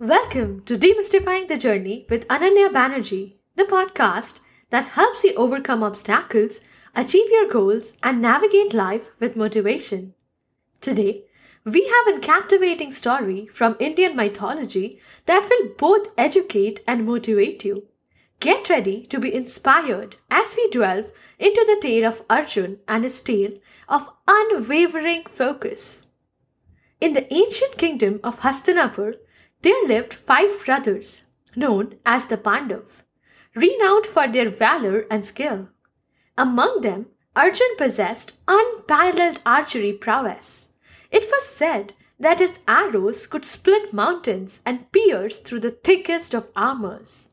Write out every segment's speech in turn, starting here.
Welcome to Demystifying the Journey with Ananya Banerjee, the podcast that helps you overcome obstacles, achieve your goals, and navigate life with motivation. Today, we have a captivating story from Indian mythology that will both educate and motivate you. Get ready to be inspired as we delve into the tale of Arjun and his tale of unwavering focus. In the ancient kingdom of Hastinapur, there lived five brothers, known as the Pandav, renowned for their valor and skill. Among them, Arjun possessed unparalleled archery prowess. It was said that his arrows could split mountains and pierce through the thickest of armors.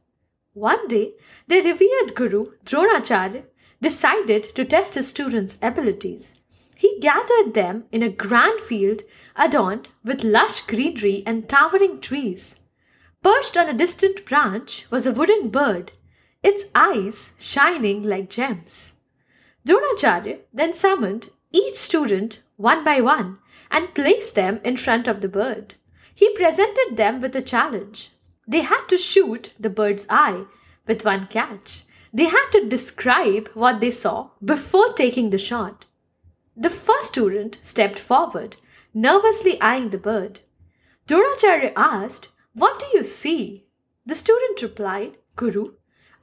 One day, their revered guru, Dronacharya, decided to test his students' abilities. He gathered them in a grand field adorned with lush greenery and towering trees. Perched on a distant branch was a wooden bird, its eyes shining like gems. Dronacharya then summoned each student one by one and placed them in front of the bird. He presented them with a challenge. They had to shoot the bird's eye with one catch. They had to describe what they saw before taking the shot. The first student stepped forward, nervously eyeing the bird. Dronacharya asked, What do you see? The student replied, Guru,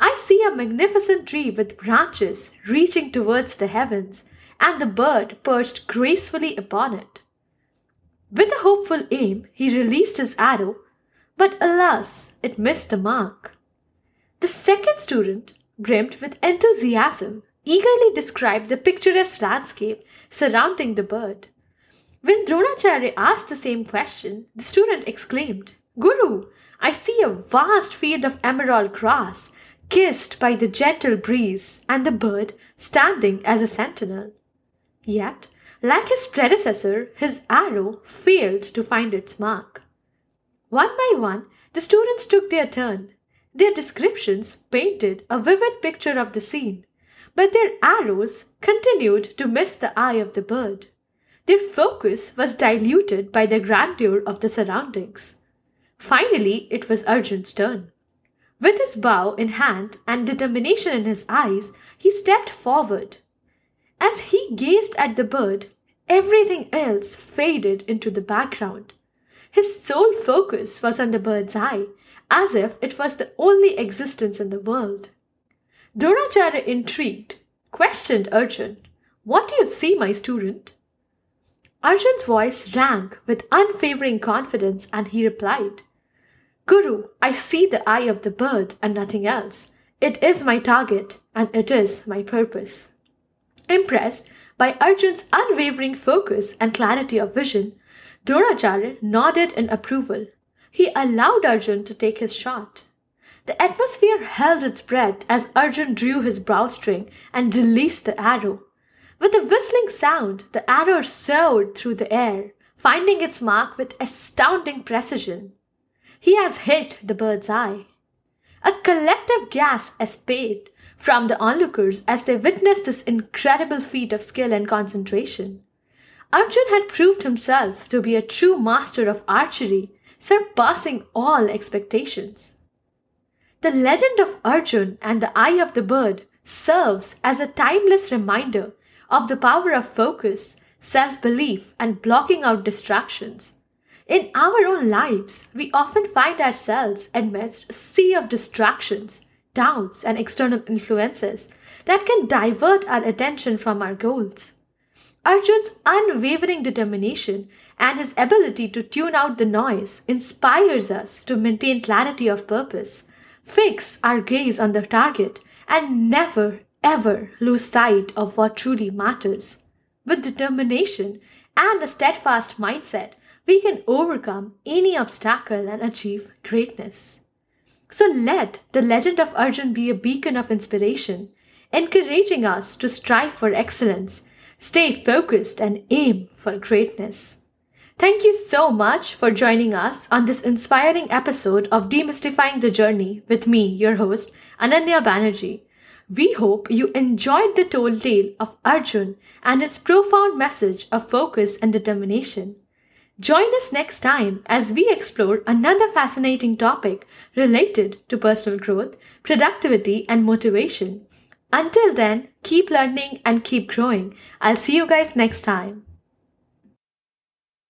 I see a magnificent tree with branches reaching towards the heavens, and the bird perched gracefully upon it. With a hopeful aim, he released his arrow, but alas, it missed the mark. The second student, brimmed with enthusiasm, eagerly described the picturesque landscape surrounding the bird. When Dronacharya asked the same question, the student exclaimed, Guru, I see a vast field of emerald grass, kissed by the gentle breeze, and the bird standing as a sentinel. Yet, like his predecessor, his arrow failed to find its mark. One by one, the students took their turn. Their descriptions painted a vivid picture of the scene, but their arrows continued to miss the eye of the bird. Their focus was diluted by the grandeur of the surroundings. Finally, it was Arjun's turn. With his bow in hand and determination in his eyes, he stepped forward. As he gazed at the bird, everything else faded into the background. His sole focus was on the bird's eye, as if it was the only existence in the world. Dronacharya, intrigued, questioned Arjun, What do you see, my student? Arjun's voice rang with unfavoring confidence and he replied, Guru, I see the eye of the bird and nothing else. It is my target and it is my purpose. Impressed by Arjun's unwavering focus and clarity of vision, Dronacharya nodded in approval. He allowed Arjun to take his shot. The atmosphere held its breath as Arjun drew his bowstring and released the arrow. With a whistling sound, the arrow soared through the air, finding its mark with astounding precision. He has hit the bird's eye. A collective gasp escaped from the onlookers as they witnessed this incredible feat of skill and concentration. Arjun had proved himself to be a true master of archery, surpassing all expectations. The legend of Arjun and the eye of the bird serves as a timeless reminder of the power of focus, self belief, and blocking out distractions. In our own lives, we often find ourselves amidst a sea of distractions, doubts, and external influences that can divert our attention from our goals. Arjun's unwavering determination and his ability to tune out the noise inspires us to maintain clarity of purpose fix our gaze on the target, and never, ever lose sight of what truly matters. With determination and a steadfast mindset, we can overcome any obstacle and achieve greatness. So let the legend of Arjun be a beacon of inspiration, encouraging us to strive for excellence, stay focused, and aim for greatness. Thank you so much for joining us on this inspiring episode of Demystifying the Journey with me, your host, Ananya Banerjee. We hope you enjoyed the told tale of Arjun and its profound message of focus and determination. Join us next time as we explore another fascinating topic related to personal growth, productivity, and motivation. Until then, keep learning and keep growing. I'll see you guys next time.